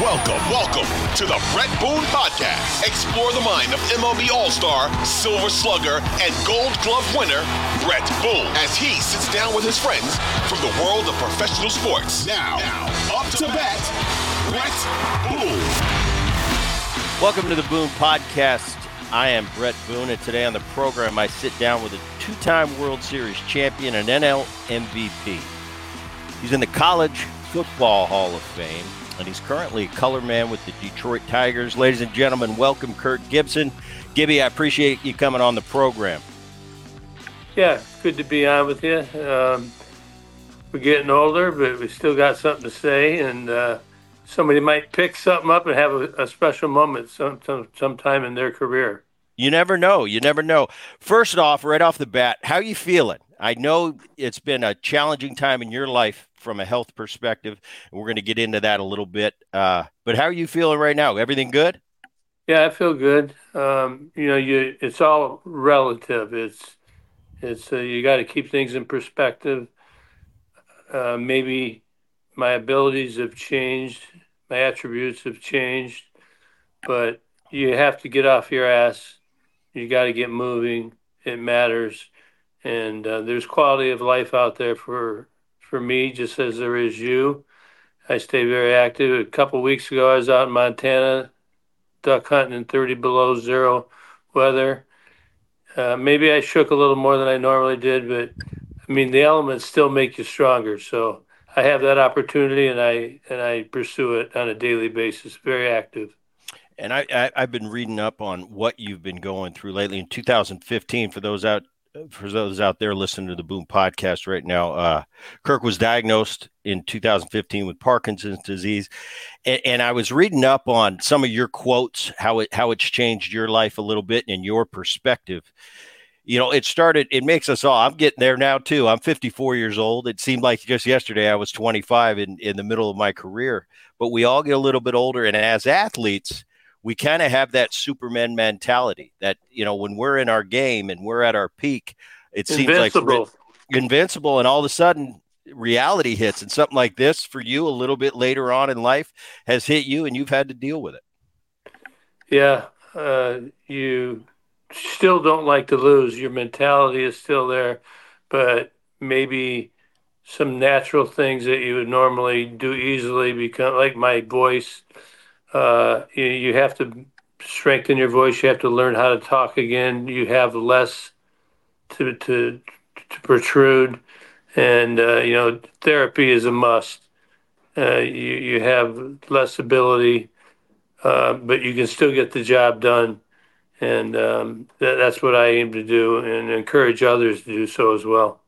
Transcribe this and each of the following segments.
Welcome, welcome to the Bret Boone Podcast. Explore the mind of MLB All Star, Silver Slugger, and Gold Glove winner, Bret Boone, as he sits down with his friends from the world of professional sports. Now, now up to bat, Bret Boone. Welcome to the Boone Podcast. I am Bret Boone, and today on the program, I sit down with a two time World Series champion and NL MVP. He's in the College Football Hall of Fame and he's currently a color man with the Detroit Tigers. Ladies and gentlemen, welcome Kirk Gibson. Gibby, I appreciate you coming on the program. Yeah, good to be on with you. Um, we're getting older, but we still got something to say, and uh, somebody might pick something up and have a, a special moment some, some, sometime in their career. You never know. You never know. First off, right off the bat, how you feeling? I know it's been a challenging time in your life from a health perspective. And we're going to get into that a little bit. Uh, but how are you feeling right now? Everything good? Yeah, I feel good. Um, you know, you it's all relative. It's it's uh, you got to keep things in perspective. Uh, maybe my abilities have changed, my attributes have changed, but you have to get off your ass. You got to get moving. It matters, and uh, there's quality of life out there for for me, just as there is you. I stay very active. A couple weeks ago, I was out in Montana duck hunting in 30 below zero weather. Uh, maybe I shook a little more than I normally did, but I mean the elements still make you stronger. So I have that opportunity, and I and I pursue it on a daily basis. Very active. And I, I have been reading up on what you've been going through lately. In 2015, for those out for those out there listening to the Boone podcast right now, uh, Kirk was diagnosed in 2015 with Parkinson's disease, and, and, I was reading up on some of your quotes, how it how it's changed your life a little bit and your perspective. You know, it started. It makes us all. I'm getting there now too. I'm 54 years old. It seemed like just yesterday I was 25 in in the middle of my career. But we all get a little bit older, and as athletes, we kind of have that Superman mentality that, you know, when we're in our game and we're at our peak, it invincible. seems like invincible. And all of a sudden, reality hits. And something like this for you a little bit later on in life has hit you and you've had to deal with it. Yeah. Uh, you still don't like to lose. Your mentality is still there, but maybe some natural things that you would normally do easily become like my voice uh, you, you have to strengthen your voice. You have to learn how to talk again. You have less to to, to protrude, and uh, you know therapy is a must. Uh, you you have less ability, uh, but you can still get the job done, and um, that, that's what I aim to do, and encourage others to do so as well.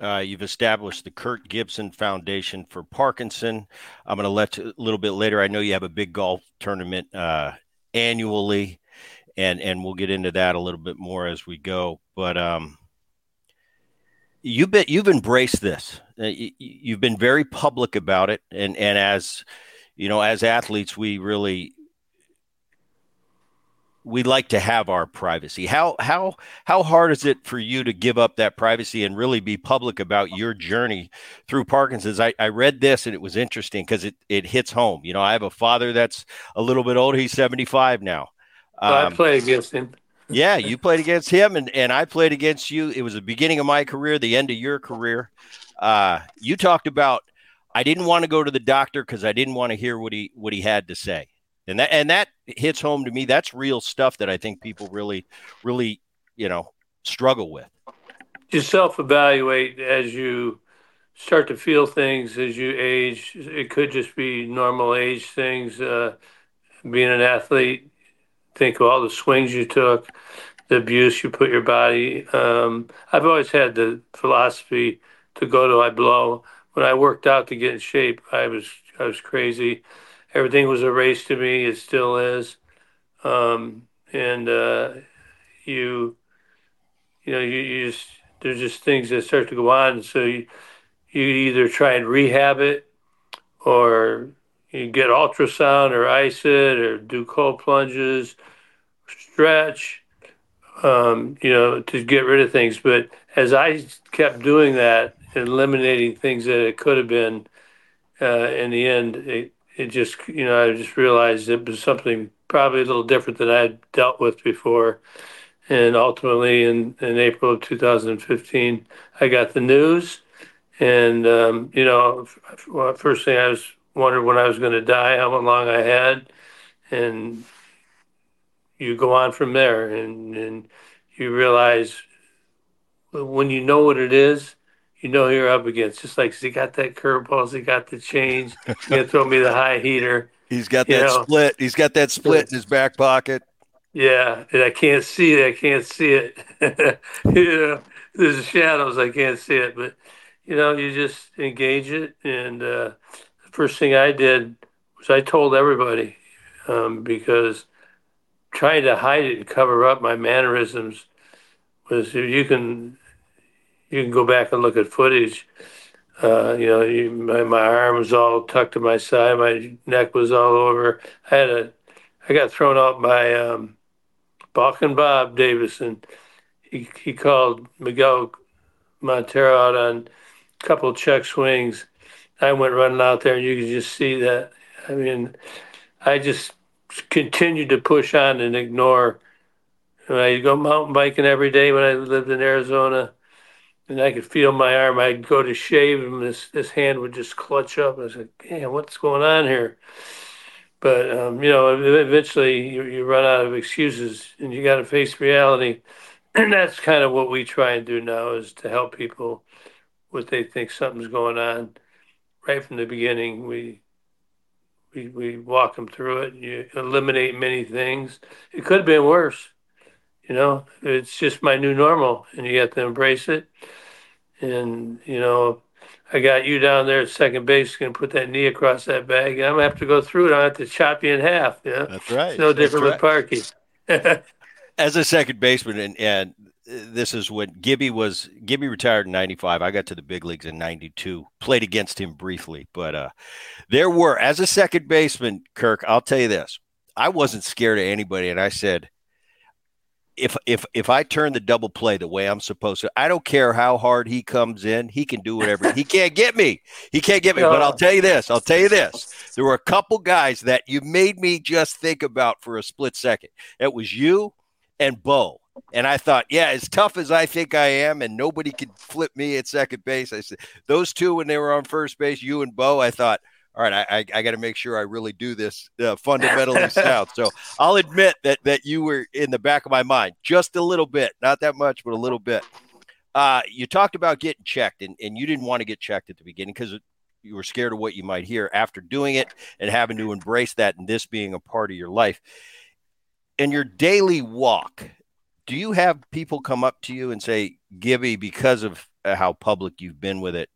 Uh, you've established the Kirk Gibson Foundation for Parkinson. I'm going to let you a little bit later. I know you have a big golf tournament uh, annually, and and we'll get into that a little bit more as we go. But um, you've been you've embraced this. Uh, you've been very public about it, and and as you know, as athletes, we really we like to have our privacy. How how how hard is it for you to give up that privacy and really be public about your journey through Parkinson's? I, I read this and it was interesting because it it hits home. You know, I have a father that's a little bit older. He's seventy five now. Um, I played against him. yeah, you played against him, and and I played against you. It was the beginning of my career, the end of your career. Uh, you talked about I didn't want to go to the doctor because I didn't want to hear what he what he had to say and that and that hits home to me. That's real stuff that I think people really, really, you know, struggle with. You self-evaluate as you start to feel things as you age. It could just be normal age things. Uh, being an athlete, think of all the swings you took, the abuse you put your body. Um, I've always had the philosophy to go to I blow. When I worked out to get in shape, I was I was crazy everything was a race to me. It still is. Um, and uh, you, you know, you, you, just there's just things that start to go on. So you, you either try and rehab it, or you get ultrasound, or ice it, or do cold plunges, stretch. Um, you know, to get rid of things. But as I kept doing that, eliminating things that it could have been, uh, in the end, it, it just, you know, I just realized it was something probably a little different than I had dealt with before. And ultimately, in, in April of 2015, I got the news. And, um, you know, first thing I was wondered when I was going to die, how long I had. And you go on from there and, and you realize when you know what it is, you know you're up against. Just like he got that curveball, he got the change, he's gonna throw me the high heater. He's got that know. split. He's got that split in his back pocket. Yeah, and I can't see it. I can't see it. you know, there's shadows. I can't see it, but you know, you just engage it. And uh, the first thing I did was I told everybody um, because trying to hide it and cover up my mannerisms was you can you can go back and look at footage. Uh, you know, you, my, my arm was all tucked to my side, my neck was all over. I had a, I got thrown out by um, Balkan Bob Davidson. He he called Miguel Montero out on a couple check swings. I went running out there, and you could just see that. I mean, I just continued to push on and ignore. I go mountain biking every day when I lived in Arizona and I could feel my arm. I'd go to shave, and this this hand would just clutch up. I like, "Damn, what's going on here?" But um, you know, eventually you, you run out of excuses, and you got to face reality. And that's kind of what we try and do now is to help people what they think something's going on right from the beginning. We we we walk them through it. You eliminate many things. It could have been worse. You know, it's just my new normal, and you have to embrace it. And you know, I got you down there at second base, going to put that knee across that bag, and I'm gonna have to go through it. I have to chop you in half. Yeah, that's right. It's no different with Parky. As a second baseman, and, and this is when Gibby was Gibby retired in 95. I got to the big leagues in 92. Played against him briefly, but uh there were as a second baseman, Kirk, I'll tell you this. I wasn't scared of anybody and I said if if if I turn the double play the way I'm supposed to, I don't care how hard he comes in. He can do whatever. he can't get me. He can't get me. But I'll tell you this. I'll tell you this. There were a couple guys that you made me just think about for a split second. It was you and Bo. And I thought, yeah, as tough as I think I am, and nobody could flip me at second base. I said those two when they were on first base, you and Bo. I thought all right, I, I, I got to make sure I really do this uh, fundamentally sound. So I'll admit that that you were in the back of my mind just a little bit, not that much, but a little bit. Uh, you talked about getting checked, and, and you didn't want to get checked at the beginning because you were scared of what you might hear after doing it and having to embrace that and this being a part of your life. In your daily walk, do you have people come up to you and say, Gibby, because of how public you've been with it,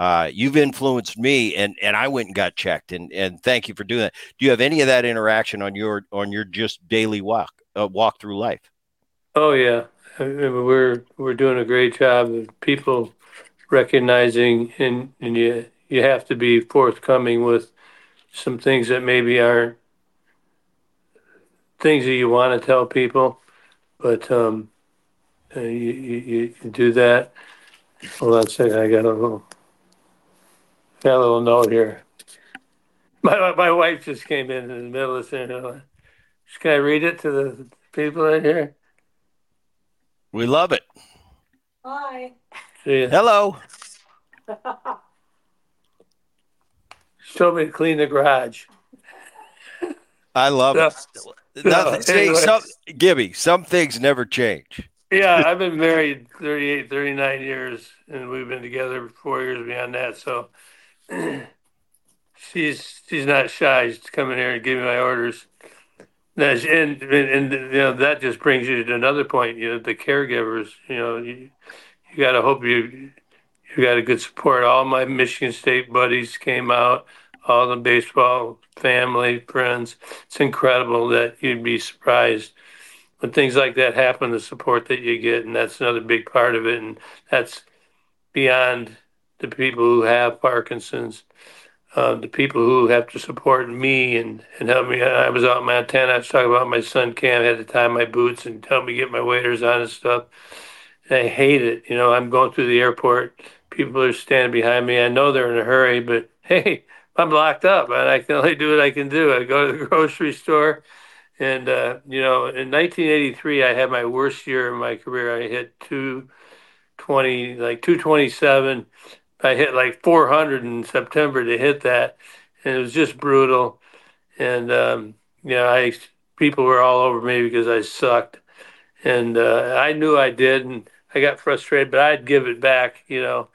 uh, you've influenced me and and I went and got checked and and thank you for doing that. Do you have any of that interaction on your on your just daily walk uh, walk through life? Oh yeah, I mean, we're we're doing a great job of people recognizing and and you you have to be forthcoming with some things that maybe aren't things that you want to tell people, but um, uh, you, you, you do that. Hold on a second, I got a little. Got a little note here. My my wife just came in in the middle of saying, uh, "Can I read it to the people in here?" We love it. Hi. See Hello. She told me to clean the garage. I love it. Nothing, see, anyway. some, Gibby, some things never change. yeah, I've been married 38, 39 years, and we've been together four years beyond that. So she's she's not shy. She's coming here and giving my orders. And, and and you know that just brings you to another point. You know the caregivers. You know you you got to hope you you got a good support. All my Michigan State buddies came out. All the baseball family friends. It's incredible that you'd be surprised when things like that happen. The support that you get, and that's another big part of it. And that's beyond the people who have Parkinson's, uh, the people who have to support me and, and help me. I was out in Montana. I was talking about my son Cam had to tie my boots and help me get my waders on and stuff. And I hate it. You know, I'm going through the airport. People are standing behind me. I know they're in a hurry, but hey, I'm locked up, and I can only do what I can do. I go to the grocery store, and uh, you know, in 1983, I had my worst year in my career. I hit 220, like 227. I hit like 400 in September to hit that, and it was just brutal. And um, you know, I people were all over me because I sucked, and uh, I knew I did, and I got frustrated, but I'd give it back. You know,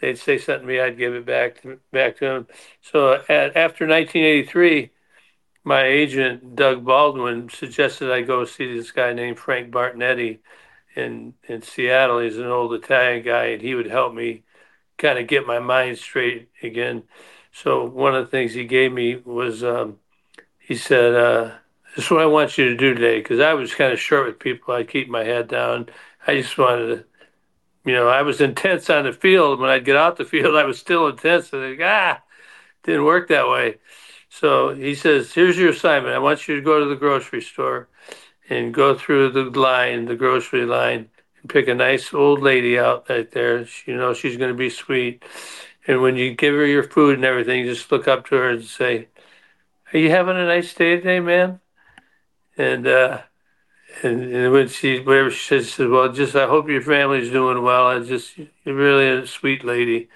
they'd say something to me, I'd give it back to, back to them. So at, after 1983, my agent Doug Baldwin suggested I go see this guy named Frank Bartonetti in in Seattle. He's an old Italian guy, and he would help me kind of get my mind straight again. So one of the things he gave me was um, he said, uh, "This is what I want you to do today," because I was kind of short with people. I keep my head down. I just wanted to, you know, I was intense on the field. When I'd get out the field, I was still intense. And like, ah, didn't work that way. So he says, "Here's your assignment. I want you to go to the grocery store and go through the line, the grocery line, pick a nice old lady out right there. You know she's going to be sweet. And when you give her your food and everything, just look up to her and say." Are you having a nice day today, man? And uh, and, and when she whatever she says, she says, well, just I hope your family's doing well. I just you're really a sweet lady.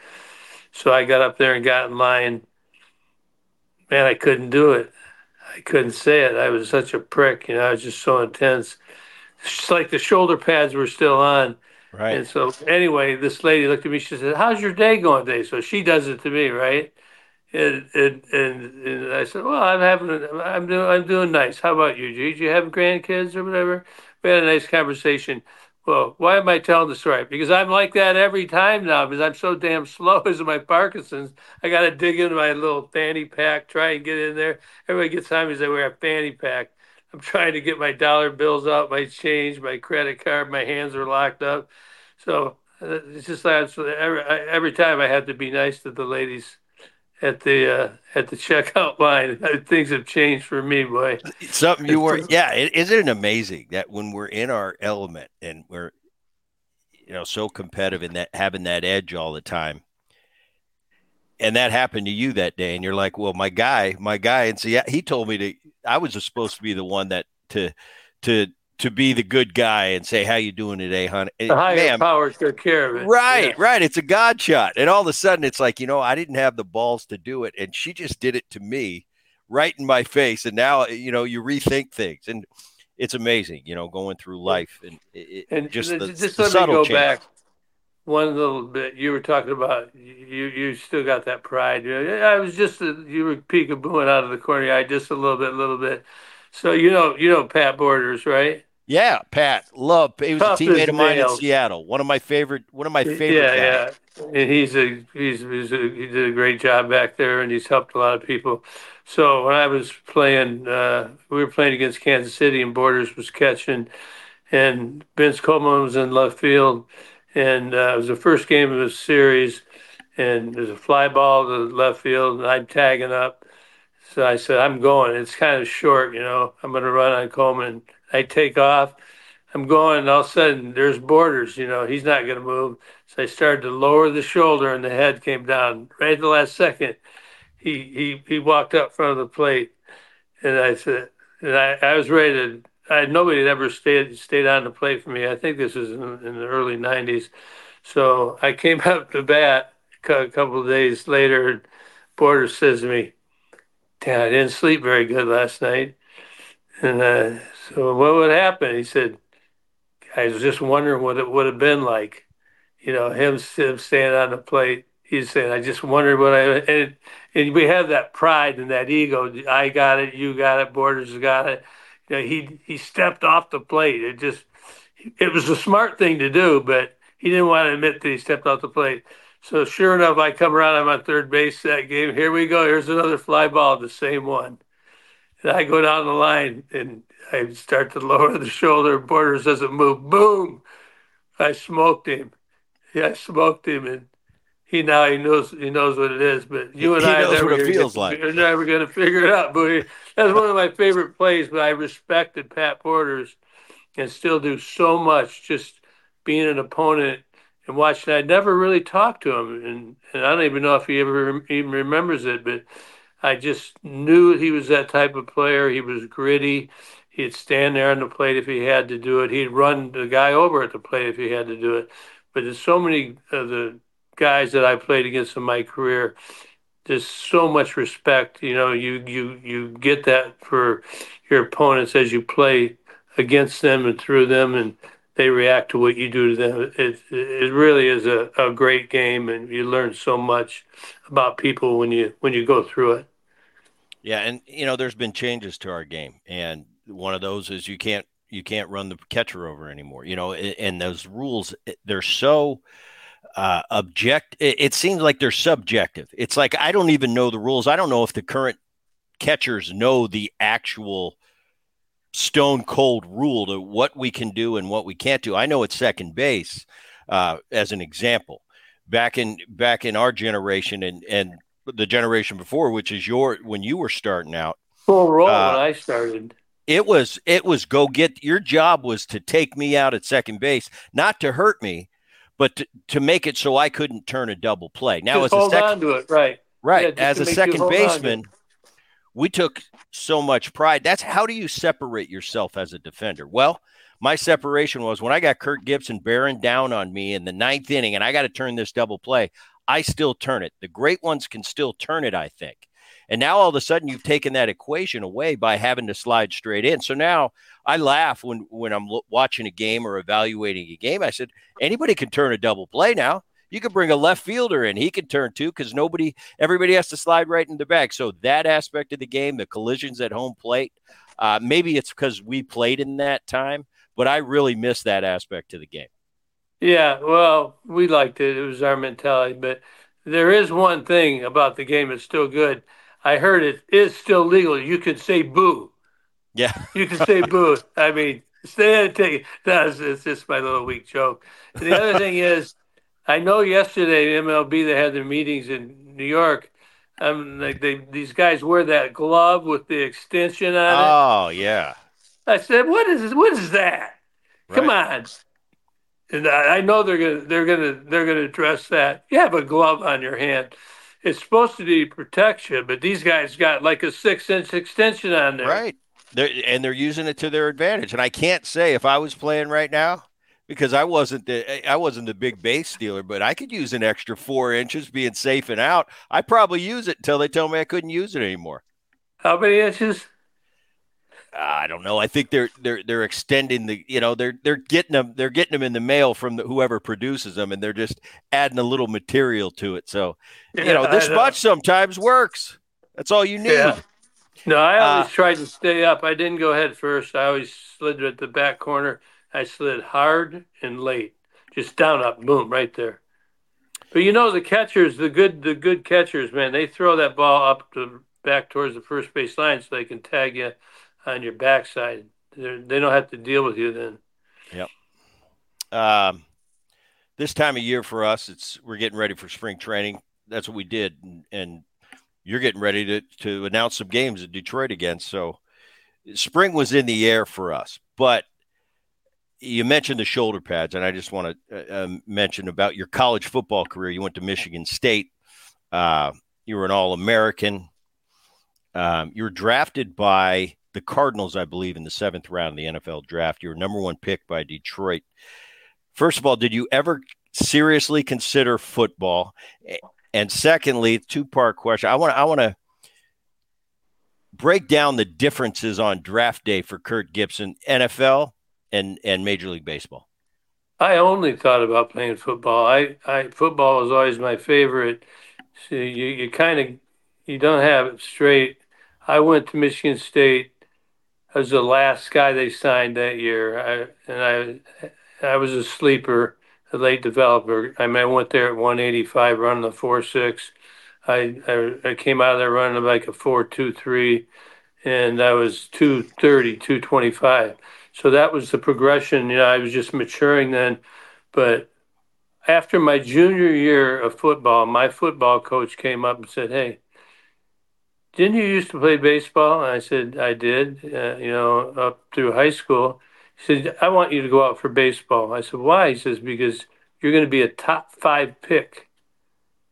So I got up there and got in line. Man, I couldn't do it. I couldn't say it. I was such a prick. You know, I was just so intense. It's like the shoulder pads were still on. Right. And so anyway, this lady looked at me. She said, "How's your day going today?" So she does it to me, right? And, and, and, and I said, well, I'm having, a, I'm doing, I'm doing nice. How about you? Did you have grandkids or whatever? We had a nice conversation. Well, why am I telling the story? Because I'm like that every time now because I'm so damn slow as my Parkinson's. I got to dig into my little fanny pack, try and get in there. Everybody gets on me as I wear a fanny pack. I'm trying to get my dollar bills out, my change, my credit card. My hands are locked up. So uh, it's just like every, every time I have to be nice to the ladies at the uh, at the checkout line. Things have changed for me, boy. Something you were, yeah. Isn't it amazing that when we're in our element and we're, you know, so competitive and that having that edge all the time, and that happened to you that day, and you're like, well, my guy, my guy, and so yeah, he told me to. I was just supposed to be the one that to to to be the good guy and say, "How you doing today, honey?" The higher Man, powers took care of it. Right, yeah. right. It's a god shot, and all of a sudden, it's like you know, I didn't have the balls to do it, and she just did it to me, right in my face. And now, you know, you rethink things, and it's amazing, you know, going through life and, it, and just the, just the let me go change. back one little bit. You were talking about you. You still got that pride. I was just a, you were peekabooing out of the corner of your eye just a little bit, a little bit. So you know, you know Pat Borders, right? Yeah, Pat, love. He was Tough a teammate of mine nails. in Seattle. One of my favorite. One of my favorite. Yeah, guys. yeah. And he's a he's, he's a, he did a great job back there, and he's helped a lot of people. So when I was playing, uh, we were playing against Kansas City, and Borders was catching, and Vince Coleman was in left field, and uh, it was the first game of the series, and there's a fly ball to left field, and I'm tagging up. So I said, I'm going. It's kind of short, you know. I'm going to run on Coleman. I take off. I'm going, and all of a sudden, there's borders. You know, he's not going to move. So I started to lower the shoulder, and the head came down. Right at the last second, he he he walked up front of the plate, and I said, and I, I was ready to. I nobody had ever stayed stayed on the plate for me. I think this was in, in the early '90s. So I came up to bat a couple of days later. Borders says to me, "Damn, I didn't sleep very good last night." And uh, so what would happen? He said, I was just wondering what it would have been like, you know, him, him standing on the plate. He's saying, I just wondered what I, and, and we have that pride and that ego. I got it, you got it, Borders got it. He, he stepped off the plate. It just, it was a smart thing to do, but he didn't want to admit that he stepped off the plate. So sure enough, I come around, on third base that game. Here we go. Here's another fly ball, the same one. And I go down the line and I start to lower the shoulder. Borders doesn't move. Boom! I smoked him. Yeah, I smoked him, and he now he knows he knows what it is. But you and he I knows never what it feels like. We're never going to figure it out. But that's one of my favorite plays. But I respected Pat Borders, and still do so much. Just being an opponent and watched. And I never really talked to him, and, and I don't even know if he ever even remembers it, but I just knew he was that type of player. He was gritty. He'd stand there on the plate if he had to do it. He'd run the guy over at the plate if he had to do it. But there's so many of the guys that I played against in my career. There's so much respect. You know, you you you get that for your opponents as you play against them and through them, and they react to what you do to them. It it really is a, a great game, and you learn so much about people when you when you go through it. Yeah, and you know, there's been changes to our game, and one of those is you can't you can't run the catcher over anymore. You know, and those rules they're so uh, object. It, seems like they're subjective. It's like I don't even know the rules. I don't know if the current catchers know the actual stone cold rule to what we can do and what we can't do. I know it's second base, uh, as an example. Back in back in our generation and and the generation before, which is your when you were starting out. Full roll uh, when I started. It was it was go get your job was to take me out at second base, not to hurt me, but to, to make it so I couldn't turn a double play. Now just as hold a second, on to it, right? Right. Yeah, as a second baseman, we took so much pride. That's how do you separate yourself as a defender? Well, my separation was when I got Kirk Gibson bearing down on me in the ninth inning, and I got to turn this double play. I still turn it. The great ones can still turn it, I think. And now all of a sudden you've taken that equation away by having to slide straight in. So now I laugh when when I'm watching a game or evaluating a game. I said anybody can turn a double play now. You could bring a left fielder in; he can turn too because nobody, everybody has to slide right in the back. So that aspect of the game, the collisions at home plate, uh, maybe it's because we played in that time, but I really miss that aspect to the game. Yeah, well, we liked it. It was our mentality, but there is one thing about the game that's still good. I heard it is still legal. You could say boo. Yeah. you can say boo. I mean, stay and take it. That's it's just my little weak joke. And the other thing is, I know yesterday MLB they had their meetings in New York. Um, like they these guys wear that glove with the extension on it. Oh yeah. I said, what is? What is that? Right. Come on. And I, I know they're gonna they're gonna they're gonna address that. You have a glove on your hand it's supposed to be protection, but these guys got like a six inch extension on there. Right. They're, and they're using it to their advantage. And I can't say if I was playing right now, because I wasn't the I wasn't the big base stealer, but I could use an extra four inches being safe and out. I probably use it until they tell me I couldn't use it anymore. How many inches? I don't know. I think they're they're they're extending the you know they're they're getting them they're getting them in the mail from the, whoever produces them and they're just adding a little material to it. So you know this know. much sometimes works. That's all you need. Yeah. No, I always uh, tried to stay up. I didn't go head first. I always slid at the back corner. I slid hard and late, just down up, boom, right there. But you know the catchers, the good the good catchers, man, they throw that ball up to back towards the first base line so they can tag you on your backside. They're, they do not have to deal with you then. Yep. Um, this time of year for us, it's we're getting ready for spring training. That's what we did, and, and you're getting ready to to announce some games at Detroit again. So spring was in the air for us, but you mentioned the shoulder pads, and I just want to uh, um, mention about your college football career. You went to Michigan State. Uh, you were an All American. Um, you were drafted by the Cardinals, I believe, in the seventh round of the NFL draft. You were number one pick by Detroit. First of all, did you ever seriously consider football? And secondly, two part question. I want I want to break down the differences on draft day for Kirk Gibson, NFL and and Major League Baseball. I only thought about playing football. I, I football was always my favorite. So you you kind of you don't have it straight. I went to Michigan State was the last guy they signed that year. I, and I I was a sleeper, a late developer. I mean, I went there at 185, running the four six. I, I, I came out of there running like a four two three, and I was 230, 225. So that was the progression. You know, I was just maturing then. But after my junior year of football, my football coach came up and said, "Hey, didn't you used to play baseball? And I said, I did, uh, you know, up through high school. He said, I want you to go out for baseball. I said, why? He says, because you're going to be a top five pick.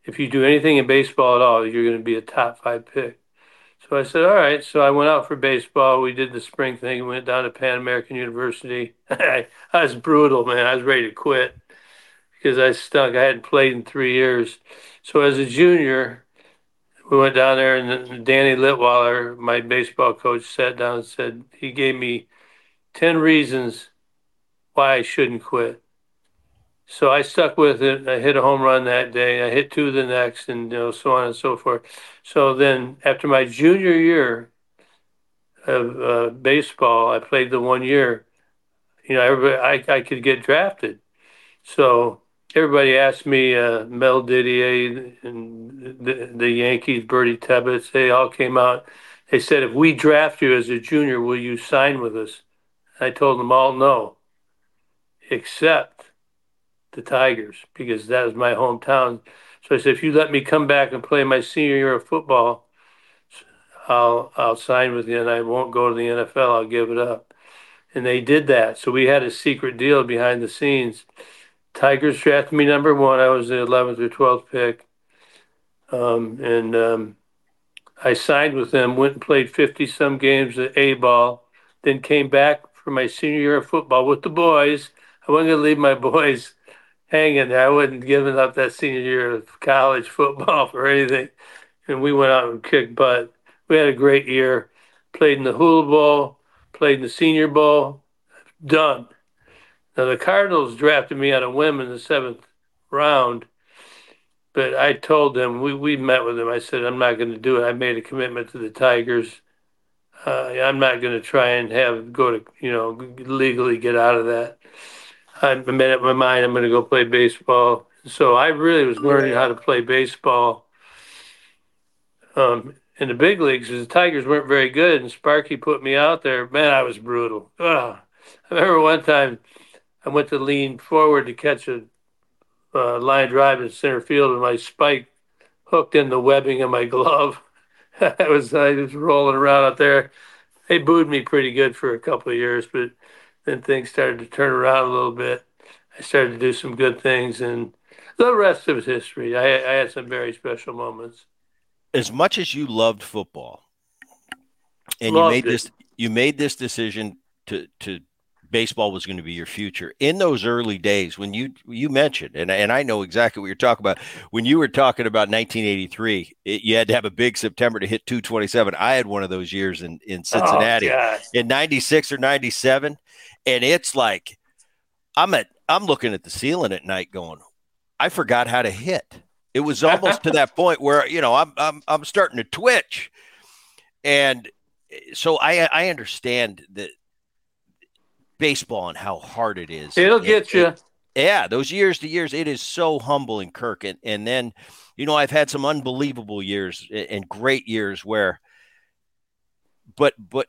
If you do anything in baseball at all, you're going to be a top five pick. So I said, all right. So I went out for baseball. We did the spring thing. Went down to Pan American University. I, I was brutal, man. I was ready to quit because I stunk. I hadn't played in three years. So as a junior, we went down there, and Danny Litwhiler, my baseball coach, sat down and said he gave me ten reasons why I shouldn't quit. So I stuck with it. I hit a home run that day. I hit two the next, and you know, so on and so forth. So then, after my junior year of uh, baseball, I played the one year. You know, I, I could get drafted. So everybody asked me, uh, Mel Didier and the, the Yankees, Birdie Tebbetts, they all came out. They said, if we draft you as a junior, will you sign with us? I told them all no, except the Tigers, because that was my hometown. So I said, if you let me come back and play my senior year of football, I'll I'll sign with you, and I won't go to the NFL. I'll give it up. And they did that. So we had a secret deal behind the scenes Tigers drafted me number one. I was the 11th or 12th pick. Um, and um, I signed with them, went and played 50 some games at A ball, then came back for my senior year of football with the boys. I wasn't going to leave my boys hanging. I wasn't giving up that senior year of college football for anything. And we went out and kicked butt. We had a great year. Played in the Hula Bowl, played in the Senior Bowl. Done. Now the Cardinals drafted me on a whim in the seventh round, but I told them we we met with them. I said I'm not going to do it. I made a commitment to the Tigers. Uh, I'm not going to try and have go to you know legally get out of that. I made up my mind. I'm going to go play baseball. So I really was learning how to play baseball. Um, in the big leagues, the Tigers weren't very good, and Sparky put me out there. Man, I was brutal. Ugh. I remember one time I went to lean forward to catch a uh, line drive in center field, and my spike hooked in the webbing of my glove. I was I was rolling around out there. They booed me pretty good for a couple of years, but then things started to turn around a little bit. I started to do some good things, and the rest of history. I, I had some very special moments. As much as you loved football, and loved you made it. this, you made this decision to to baseball was going to be your future. In those early days when you you mentioned and, and i know exactly what you're talking about when you were talking about 1983 it, you had to have a big september to hit 227 i had one of those years in in oh, cincinnati. oh, in 96 or 97 and it's like i'm at i'm looking at the ceiling at night going i forgot how to hit. It was almost to that point where you know i'm i'm, I'm starting to twitch. And eh, so I I understand that baseball and how hard it is. It'll get you. It, yeah, those years to years, it is so humbling, Kirk. And, and then, you know, I've had some unbelievable years and great years where, but, but,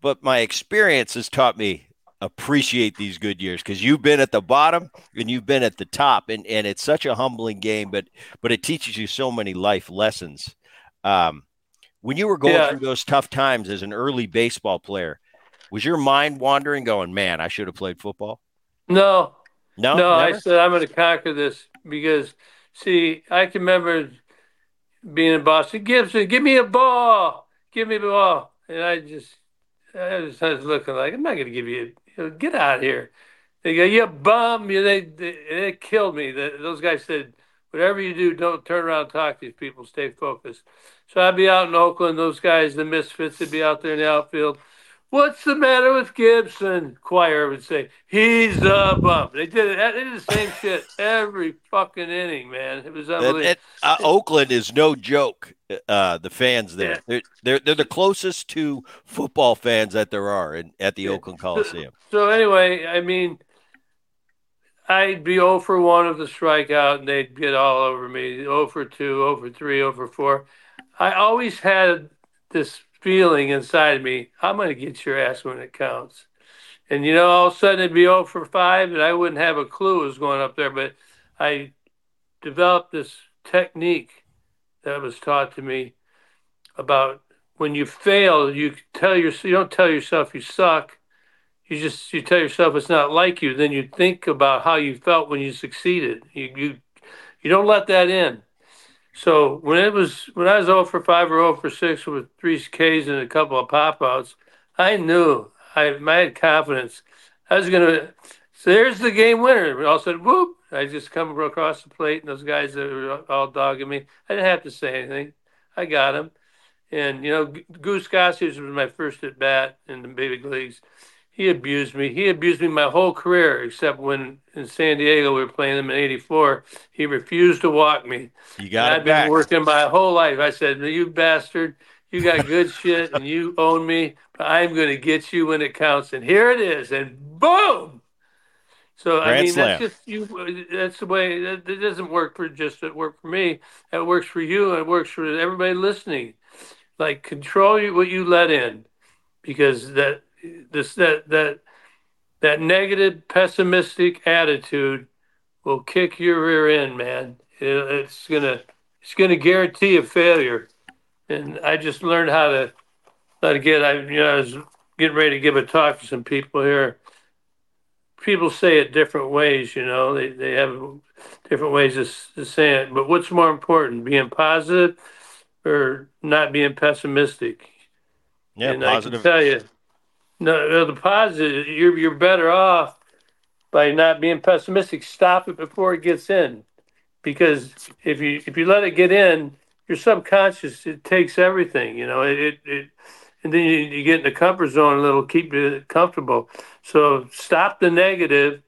but my experience has taught me appreciate these good years because you've been at the bottom and you've been at the top and, and it's such a humbling game but but it teaches you so many life lessons um, when you were going yeah. through those tough times as an early baseball player was your mind wandering, going, "Man, I should have played football"? No, no, no. Never? I said I'm going to conquer this because, see, I can remember being in Boston. Gibson, give me a ball, give me a ball, and I just, I was, I was looking like I'm not going to give you. you know, get out of here. They go, you bum. You they, they, they killed me. The, those guys said, whatever you do, don't turn around and talk to these people. Stay focused. So I'd be out in Oakland. Those guys, the misfits, would be out there in the outfield. What's the matter with Gibson? Choir would say, he's a bump. They did it. They did the same shit every fucking inning, man. It was unbelievable. And, uh, Oakland is no joke. Uh, the fans there, yeah. they're, they're they're the closest to football fans that there are in, at the yeah. Oakland Coliseum. So, so anyway, I mean, I'd be 0 for 1 of the strikeout, and they'd get all over me 0 for 2, 0 for 3, 0 for 4. I always had this feeling inside of me, I'm going to get your ass when it counts. And, you know, all of a sudden it'd be 0 for 5, and I wouldn't have a clue what was going up there. But I developed this technique that was taught to me about when you fail, you tell your, you don't tell yourself you suck. you just you tell yourself it's not like you. Then you think about how you felt when you succeeded. You you you don't let that in. So when it was when I was 0 for 5 or 0 for 6 with three Ks and a couple of pop outs, I knew I, I had confidence. I was gonna. So there's the game winner. We all said whoop. I just come across the plate, and those guys that were all dogging me. I didn't have to say anything. I got him. And you know, Goose Gossage was my first at bat in the big leagues. He abused me. He abused me my whole career, except when in San Diego we were playing him in '84. He refused to walk me. You got it. I've been working my whole life. I said, "You bastard." You got good shit and you own me, but I'm going to get you when it counts. And here it is. And boom. So Grand I mean, slam. that's just you. That's the way. That, that doesn't work for just it work for me. It works for you. And it works for everybody listening. Like control what you let in, because that this that that that negative, pessimistic attitude will kick your rear end, man. It, it's gonna it's gonna guarantee a failure and I just learned how to how to get. I you know I was getting ready to give a talk to some people here. People say it different ways, you know. They they have different ways of, of saying it. But what's more important, being positive or not being pessimistic? Yeah, and positive. I can tell you, no, the positive. You're you're better off by not being pessimistic. Stop it before it gets in, because if you if you let it get in, your subconscious it takes everything you know it, it, it and then you, you get in the comfort zone and it'll keep you comfortable so stop the negative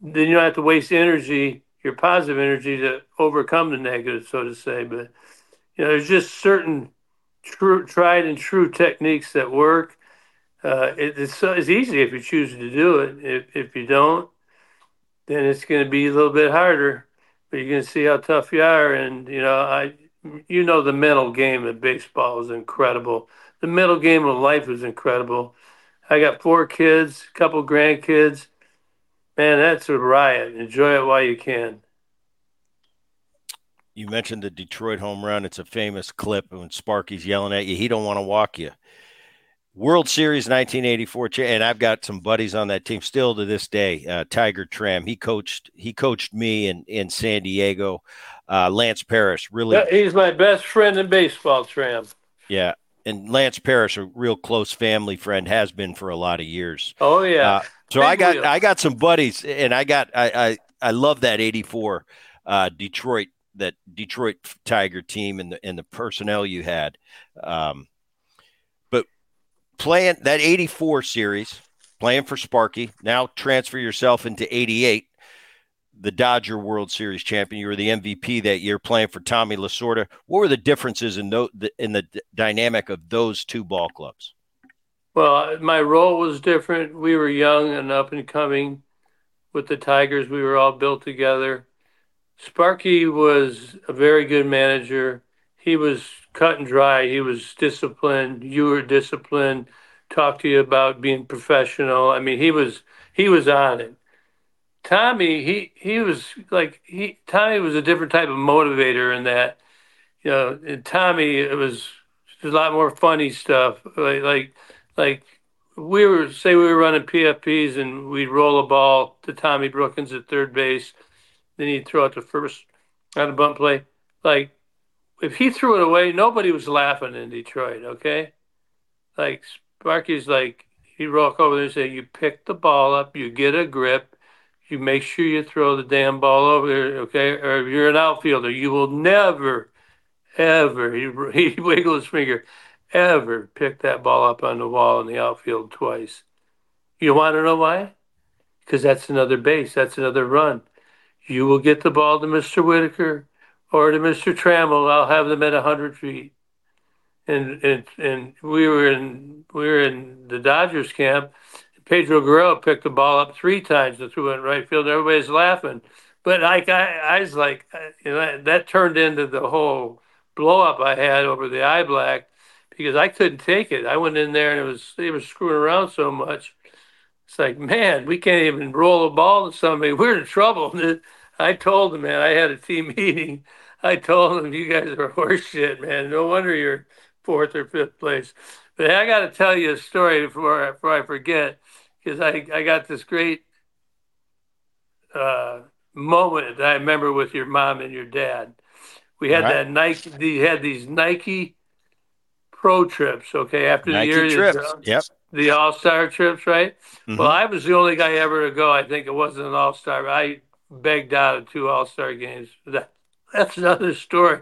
then you don't have to waste energy your positive energy to overcome the negative so to say but you know there's just certain true tried and true techniques that work uh, it, it's, it's easy if you choose to do it if, if you don't then it's going to be a little bit harder but you're going to see how tough you are and you know i you know the mental game of baseball is incredible. The mental game of life is incredible. I got four kids, a couple grandkids. Man, that's a riot. Enjoy it while you can. You mentioned the Detroit home run. It's a famous clip when Sparky's yelling at you. He don't want to walk you. World Series 1984, and I've got some buddies on that team still to this day. Uh, Tiger Tram, he coached he coached me in in San Diego. Uh, Lance Parrish, really, yeah, he's my best friend in baseball. Tram, yeah, and Lance Parrish, a real close family friend, has been for a lot of years. Oh yeah. Uh, so Big I got. I got some buddies, and I got I I, I love that '84 uh, Detroit that Detroit Tiger team and the and the personnel you had. Um, playing that 84 series, playing for Sparky, now transfer yourself into 88, the Dodger World Series champion. You were the MVP that year playing for Tommy Lasorda. What were the differences in, the, in the dynamic of those two ball clubs? Well, my role was different. We were young and up and coming with the Tigers. We were all built together. Sparky was a very good manager. He was cut and dry. He was disciplined. You were disciplined. Talked to you about being professional. I mean, he was he was on it. Tommy, he he was like he Tommy was a different type of motivator in that, you know. And Tommy, it was a lot more funny stuff. Like like like we were say we were running PFPs and we'd roll a ball to Tommy Brookens at third base, then he'd throw out the first on a bunt play. Like if he threw it away, nobody was laughing in Detroit. Okay, like Sparky's like he'd walk over there and say, "You pick the ball up, you get a grip, you make sure you throw the damn ball over there, okay? Or if you're an outfielder, you will never, ever he he wiggled his finger, ever pick that ball up on the wall in the outfield twice. You want to know why? Because that's another base, that's another run. You will get the ball to Mr. Whitaker or to Mr. Trammell, I'll have them at hundred feet. And and and we were in we were in the Dodgers camp. Pedro Guerrero picked the ball up three times and threw it in right field. Everybody's laughing, but I, I was like, uh, you know, that turned into the whole blow up I had over the eye black because I couldn't take it. I went in there and it was they were screwing around so much. It's like, man, we can't even roll a ball to somebody. We're in trouble. I told them, man, I had a team meeting I told them, you guys are horseshit, man. No wonder you're fourth or fifth place. But I got to tell you a story before, before I forget, because I, I got this great uh, moment that I remember with your mom and your dad. We had Right. that Nike. They had these Nike pro trips. Okay, after Nike the year, trips. Yep. the All Star trips, right? Mhm. Well, I was the only guy ever to go. I think it wasn't an All Star. I begged out of two All Star games. For that that's another story.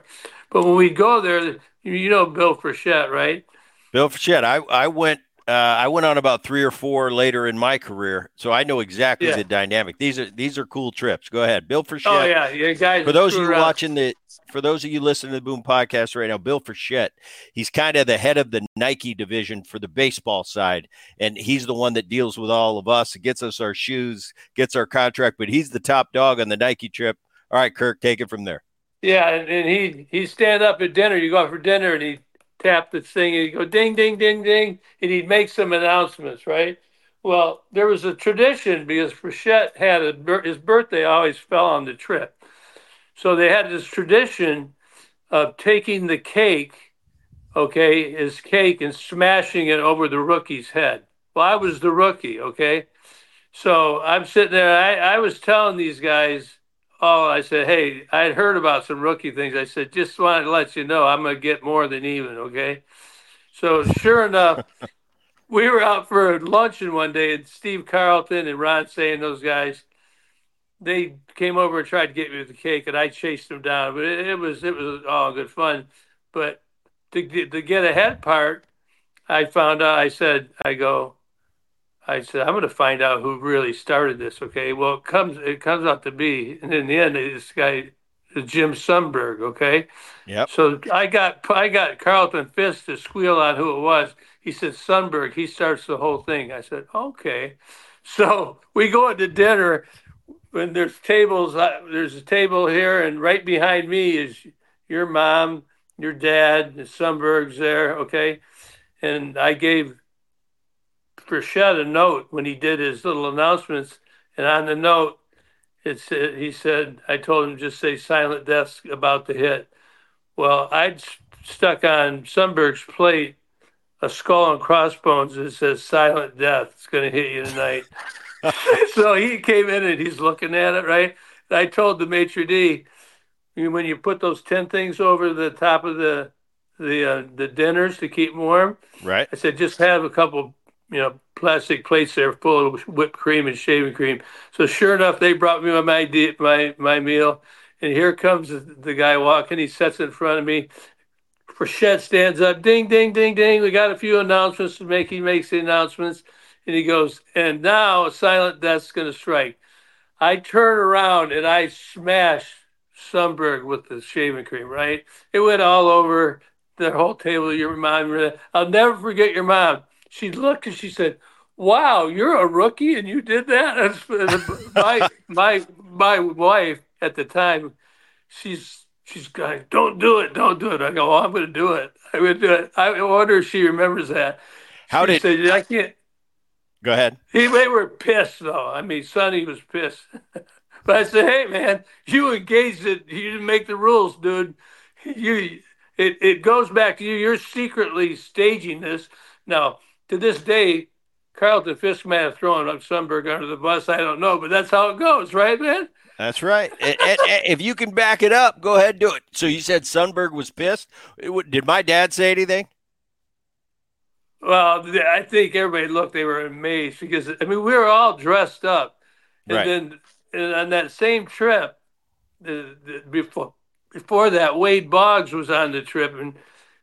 But when we go there, you know Bill Frechette, right? Bill Frechette, I I went uh, I went on about three or four later in my career, so I know exactly Yeah. the dynamic. These are these are cool trips. Go ahead, Bill Frechette. Oh yeah, yeah, guys. For those of you around. watching the, for those of you listening to the Boom Podcast right now, Bill Frechette, he's kind of the head of the Nike division for the baseball side, and he's the one that deals with all of us, gets us our shoes, gets our contract, but he's the top dog on the Nike trip. All right, Kirk, take it from there. Yeah, and, and he he'd stand up at dinner. You go out for dinner, and he'd tap the thing, and he'd go ding, ding, ding, ding, and he'd make some announcements, right? Well, there was a tradition because Frechette had a, his birthday always fell on the trip, so they had this tradition of taking the cake, okay, his cake, and smashing it over the rookie's head. Well, I was the rookie, okay, so I'm sitting there. I, I was telling these guys. Oh, I said, hey, I had heard about some rookie things. I said, just wanted to let you know I'm going to get more than even, okay? So sure enough, we were out for luncheon one day, and Steve Carlton and Ron Cey and those guys, they came over and tried to get me with the cake, and I chased them down. But it, it was it was all good fun. But to to get a head part, I found out. I said, I go, I said, I'm going to find out who really started this. Okay. Well, it comes, it comes out to be, and in the end, this guy, Jim Sundberg. Okay. Yep. So I got, I got Carlton Fisk to squeal on who it was. He said, Sundberg, he starts the whole thing. I said, okay. So we go into dinner when there's tables, uh, there's a table here, and right behind me is your mom, your dad, the Sundberg's there. Okay. And I gave Frechette a note when he did his little announcements, and on the note, it said he said, "I told him just say silent death about the hit." Well, I'd stuck on Sundberg's plate a skull and crossbones that says "silent death." It's going to hit you tonight. so he came in and he's looking at it, right? And I told the maitre d, when you put those ten things over the top of the the uh, the dinners to keep 'em warm, Right. I said, just have a couple, you know, plastic plates there full of whipped cream and shaving cream. So sure enough, they brought me my my my meal, and here comes the, guy walking. He sets it in front of me. Frechette stands up, ding, ding, ding, ding. We got a few announcements to make. He makes the announcements, and he goes, and now a silent death's going to strike. I turn around and I smash Sundberg with the shaving cream. Right, it went all over the whole table. Your mom, I'll never forget your mom. She looked and she said, "Wow, you're a rookie and you did that." My my my wife at the time, she's she's going, "Don't do it, don't do it." I go, oh, "I'm going to do it. I'm going to do it." I wonder if she remembers that. How she did? said, "I can't." Go ahead. He, they were pissed though. I mean, Sonny was pissed. but I said, "Hey, man, you engaged it. You didn't make the rules, dude. You, it, it goes back to you. You're secretly staging this. Now, to this day, Carlton Fisk may have thrown up Sundberg under the bus. I don't know, but that's how it goes, right, man? That's right. And- and- and if you can back it up, go ahead and do it. So you said Sundberg was pissed. Did my dad say anything? Well, I think everybody looked. They were amazed because I mean we were all dressed up, and Right. then and on that same trip, the, the, before before that, Wade Boggs was on the trip, and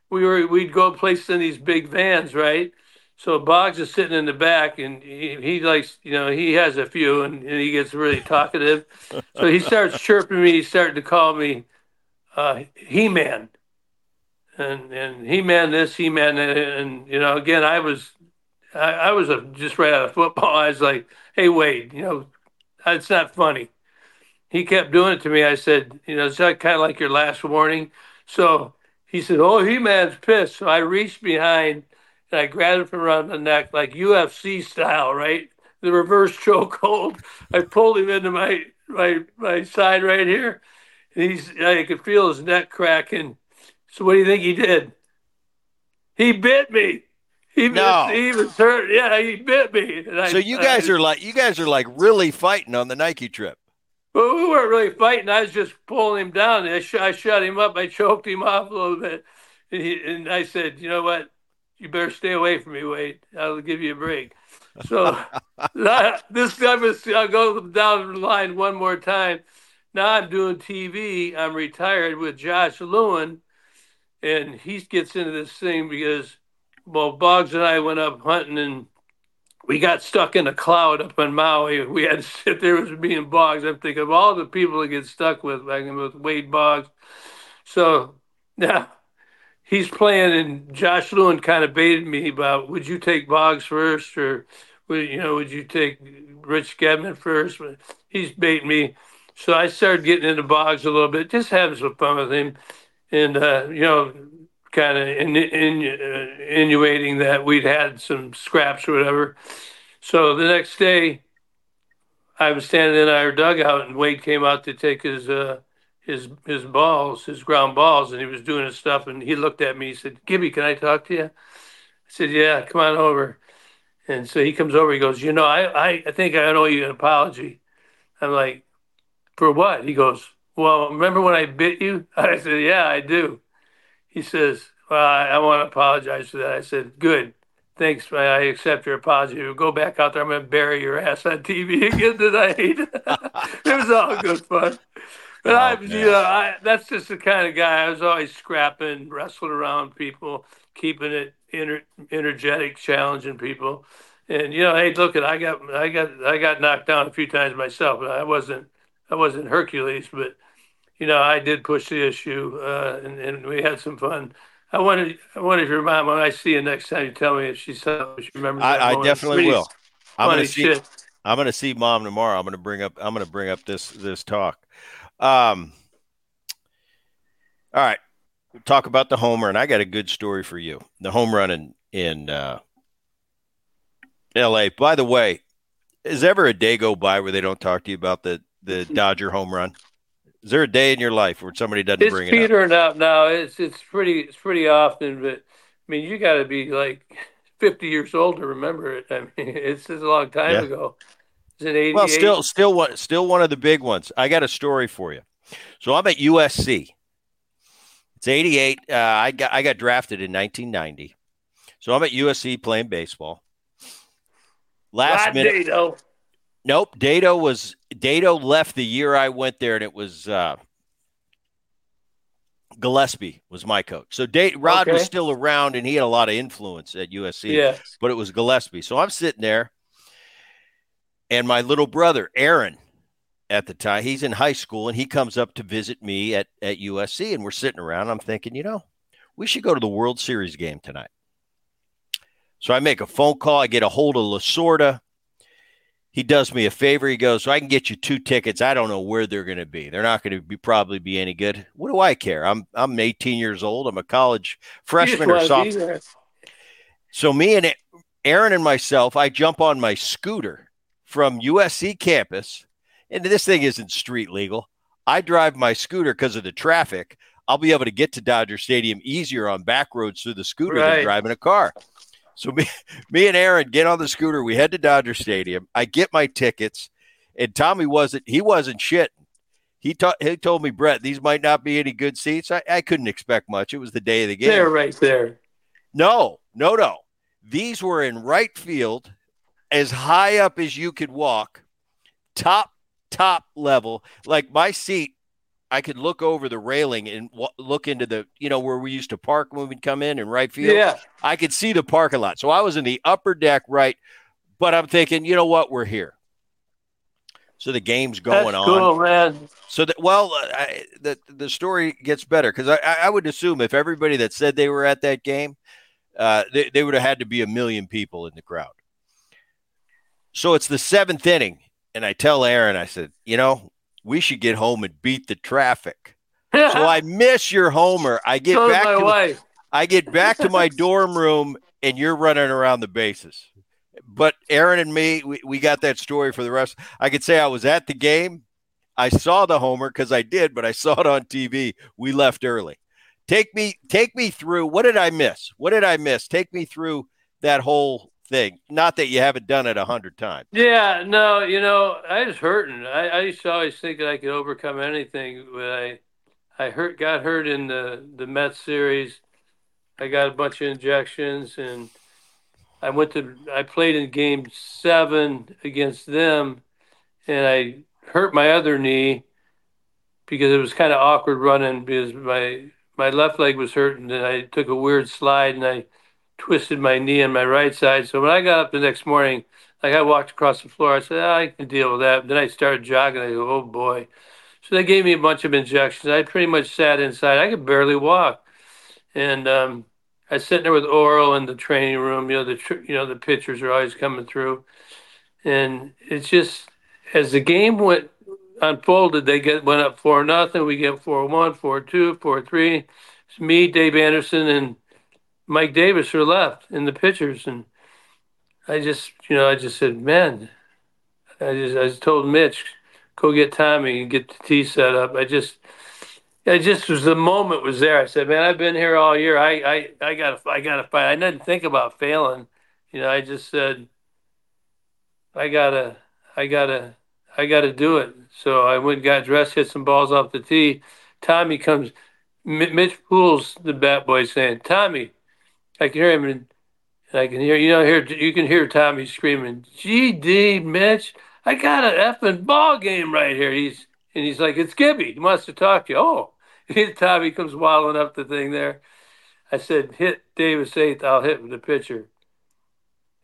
we were we'd go places in these big vans, right? So Boggs is sitting in the back, and he, he likes, you know, he has a few, and, and he gets really talkative. so he starts chirping me. He's starting to call me uh, He Man, and and He Man this, He Man that, and you know, again, I was, I, I was a, just right out of football. I was like, Hey Wade, you know, it's not funny. He kept doing it to me. I said, you know, it's kind of like your last warning. So he said, Oh, He Man's pissed. So I reached behind and I grabbed him from around the neck, like UFC style, right? The reverse chokehold. I pulled him into my my my side right here, and he's I could feel his neck cracking. So what do you think he did? He bit me. He, No. was, he was hurt. Yeah, he bit me. I- So you guys I- are like you guys are like really fighting on the Nike trip. Well, we weren't really fighting. I was just pulling him down. I, sh- I shut him up. I choked him off a little bit. And, he, and I said, you know what? You better stay away from me, Wade. I'll give you a break. So that- this time, is- I'll go down the line one more time. Now I'm doing TV. I'm retired with Josh Lewin. And he gets into this thing because, well, Boggs and I went up hunting and we got stuck in a cloud up in Maui. We had to sit there with me and Boggs. I'm thinking of all the people that get stuck with, like with Wade Boggs. So now he's playing, and Josh Lewin kind of baited me about would you take Boggs first, or would you know would you take Rich Gedman first? He's baiting me, so I started getting into Boggs a little bit, just having some fun with him, and uh, you know kind of in, in, uh, innuating that we'd had some scraps or whatever. So the next day, I was standing in our dugout, and Wade came out to take his uh, his his balls, his ground balls, and he was doing his stuff. And he looked at me. He said, "Gibby, can I talk to you?" I said, "Yeah, come on over." And so he comes over. He goes, "You know, I I, I think I owe you an apology." I'm like, "For what?" He goes, "Well, remember when I bit you?" I said, "Yeah, I do." He says, well, I, I want to apologize for that. I said, good. Thanks. I accept your apology. Go back out there. I'm going to bury your ass on TV again tonight. it was all good fun. But Oh, I, you know, I, that's just the kind of guy I was always scrapping, wrestling around people, keeping it ener- energetic, challenging people. And you know, hey, look at I got I got I got knocked down a few times myself. I wasn't I wasn't Hercules, but you know, I did push the issue, uh, and, and we had some fun. I wanted, I wanted your mom when I see you next time. You tell me if she saw, she remembers. I, I definitely will. I'm gonna see. shit. I'm gonna see mom tomorrow. I'm gonna bring up. I'm gonna bring up this this talk. Um. All right, talk about the homer, and I got a good story for you. The home run in in uh, L.A. By the way, is ever a day go by where they don't talk to you about the the Dodger home run? Is there a day in your life where somebody doesn't It's bring it up? petering out now. It's it's pretty it's pretty often, but I mean, you got to be like fifty years old to remember it. I mean, it's just a long time Yeah. ago. Is it eighty? Well, still, still one, still one of the big ones. I got a story for you. So I'm at USC. It's '88. Uh, I got I got drafted in 1990. So I'm at USC playing baseball. Last minute, Dedeaux. nope. Dedeaux was Dedeaux left the year I went there, and it was uh, Gillespie was my coach. So Da- Rod was still around, and he had a lot of influence at USC Yeah. but it was Gillespie. So I'm sitting there, and my little brother, Aaron, at the time, he's in high school, and he comes up to visit me at, at USC, and we're sitting around. I'm thinking, you know, we should go to the World Series game tonight. So I make a phone call. I get a hold of Lasorda. He does me a favor. He goes, so I can get you two tickets. I don't know where they're going to be. They're not going to be probably be any good. What do I care? I'm I'm 18 years old. I'm a college freshman or sophomore. So me and Aaron and myself, I jump on my scooter from USC campus, and this thing isn't street legal. I drive my scooter because of the traffic. I'll be able to get to Dodger Stadium easier on back roads through the scooter than driving a car. So me, me and Aaron get on the scooter. We head to Dodger Stadium. I get my tickets, and Tommy wasn't. He wasn't shit. He, ta- he told me, Bret, these might not be any good seats. I, I couldn't expect much. It was the day of the game. They're right there. No, no, no. These were in right field, as high up as you could walk, top, top level. Like my seat, I could look over the railing and w- look into the, you know, where we used to park when we'd come in and right field. Yeah. I could see the parking lot. So I was in the upper deck, right. But I'm thinking, you know what? We're here. So the game's going That's on. cool, man. So that well, uh, I, the the story gets better because I, I I would assume if everybody that said they were at that game, uh, they, they would have had to be a million people in the crowd. So it's the seventh inning, and I tell Aaron, I said, you know, we should get home and beat the traffic. So I miss your homer. I get so back my to wife. I get back to my dorm room, and you're running around the bases. But Aaron and me, we, we got that story for the rest. I could say I was at the game. I saw the homer because I did, but I saw it on TV. We left early. Take me, take me through. What did I miss? What did I miss? Take me through that whole thing. Not that you haven't done it a hundred times. Yeah, no, you know, I was hurting. I, I used to always think that I could overcome anything, but I, I hurt, got hurt in the the Mets series. I got a bunch of injections, and I went to. I played in Game Seven against them, and I hurt my other knee because it was kind of awkward running because my my left leg was hurting, and I took a weird slide and I twisted my knee on my right side. So when I got up the next morning, like I walked across the floor, I said, oh, I can deal with that. Then I started jogging. I go, oh boy. So they gave me a bunch of injections. I pretty much sat inside. I could barely walk. And um, I sitting there with Orel in the training room. You know, the you know the pitchers are always coming through, and it's just as the game went unfolded, they get went up four nothing. We get four one, four two, four three. It's me, Dave Anderson, and Mike Davis are left in the pitchers, and I just, you know, I just said, man, I just, I just told Mitch, go get Tommy and get the tee set up. I just, I just was the moment was there. I said, man, I've been here all year. I, I, I gotta, I gotta fight. I didn't think about failing. You know, I just said, I gotta, I gotta, I gotta do it. So I went, got dressed, hit some balls off the tee. Tommy comes, Mitch pulls the bat boy saying, Tommy, I can hear him, and I can hear you know hear you can hear Tommy screaming, "GD, Mitch, I got an effing ball game right here." He's and he's like, "It's Gibby. He wants to talk to you." Oh, Tommy comes waddling up the thing there. I said, "Hit Davis eighth. I'll hit with the pitcher."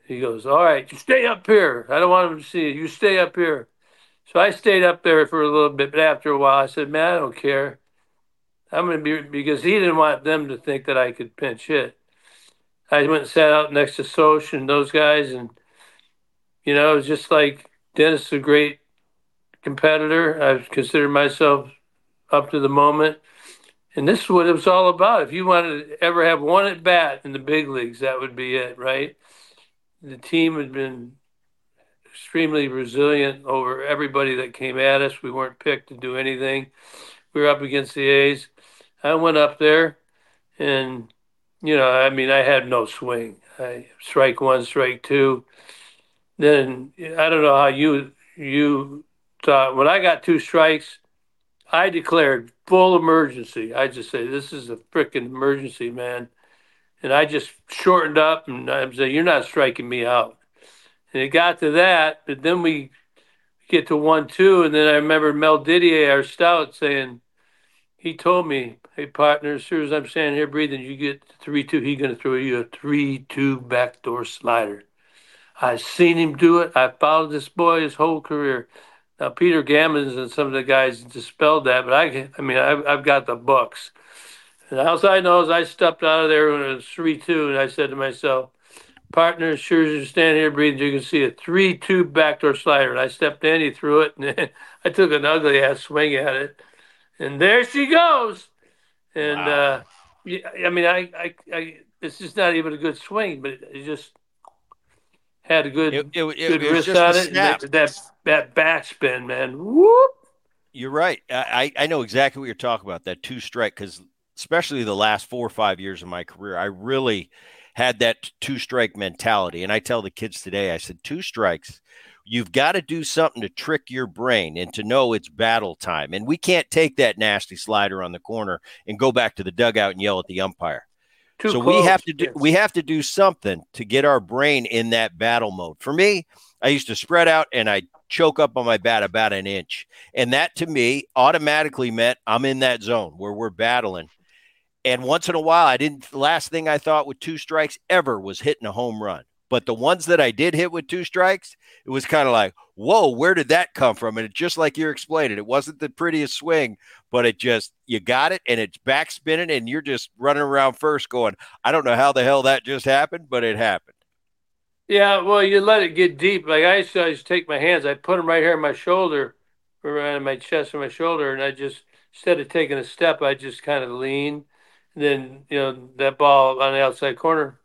He goes, "All right, you stay up here. I don't want him to see you. You stay up here." So I stayed up there for a little bit, but after a while, I said, "Man, I don't care. I'm to be because he didn't want them to think that I could pinch hit." I went and sat out next to Soch and those guys, and you know, it was just like Dennis is a great competitor. I considered myself up to the moment, and this is what it was all about. If you wanted to ever have one at bat in the big leagues, that would be it, right? The team had been extremely resilient over everybody that came at us. We weren't picked to do anything. We were up against the A's. I went up there and you know, I mean, I had no swing. I strike one, strike two. Then I don't know how you you thought when I got two strikes, I declared full emergency. I just say this is a freaking emergency, man. And I just shortened up and I said, "You're not striking me out." And it got to that, but then we get to one two, and then I remember Mel Didier, our stout, saying, he told me, hey, partner, as sure as I'm standing here breathing, you get 3 2, he's going to throw you a 3 2 backdoor slider. I've seen him do it. I followed this boy his whole career. Now, Peter Gammons and some of the guys dispelled that, but I, I mean, I've, I've got the books. And all I know is I stepped out of there when it was 3 2, and I said to myself, partner, as sure as you're standing here breathing, you can see a 3 2 backdoor slider. And I stepped in, he threw it, and I took an ugly ass swing at it and there she goes. And wow. uh, yeah, I mean, I, I, I, it's just not even a good swing, but it just had a good, it, it, it, good wrist on it. That, that that backspin, man. Whoop. You're right. I, I know exactly what you're talking about. That two strike, because especially the last four or five years of my career, I really had that two strike mentality. And I tell the kids today, I said, two strikes You've got to do something to trick your brain and to know it's battle time. And we can't take that nasty slider on the corner and go back to the dugout and yell at the umpire. Too so close. we have to do we have to do something to get our brain in that battle mode. For me, I used to spread out and I choke up on my bat about an inch. And that to me automatically meant I'm in that zone where we're battling. And once in a while, I didn't. The last thing I thought with two strikes ever was hitting a home run. But the ones that I did hit with two strikes, it was kind of like, whoa, where did that come from? And it just like you're explaining, it wasn't the prettiest swing, but it just you got it and it's back spinning and you're just running around first going, I don't know how the hell that just happened, but it happened. Yeah, well, you let it get deep. Like I used to, I take my hands, I put them right here on my shoulder, around my chest and my shoulder, and I just instead of taking a step, I just kind of lean. And then you know that ball on the outside corner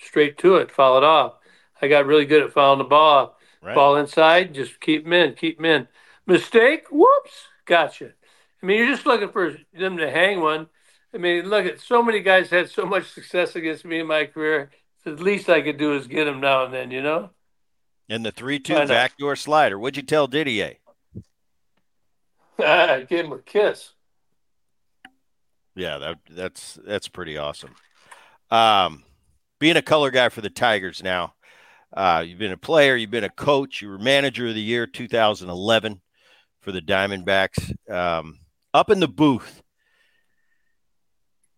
straight to it, foul it off. I got really good at fouling the ball off. Right. Ball inside, just keep them in, keep them in. Mistake, whoops, gotcha. I mean, you're just looking for them to hang one. I mean, look at so many guys had so much success against me in my career. the least I could do is get them now and then, you know. And the three-two backdoor slider. What'd you tell Didier? I gave him a kiss. Yeah, that that's that's pretty awesome. Um, being a color guy for the Tigers now, uh, you've been a player, you've been a coach, you were manager of the year 2011 for the Diamondbacks. Um, up in the booth,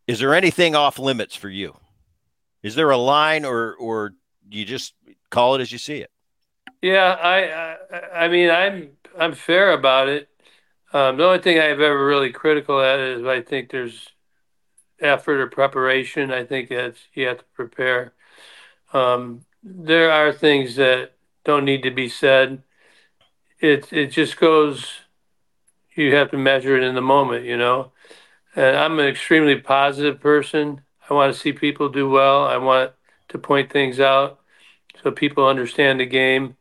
is there anything off limits for you? Is there a line, or or you just call it as you see it? Yeah, I I, I mean I'm I'm fair about it. Um, the only thing I've ever really critical at is I think there's effort or preparation. I think that you have to prepare. Um, there are things that don't need to be said. It it just goes. You have to measure it in the moment, you know. And I'm an extremely positive person. I want to see people do well. I want to point things out so people understand the game.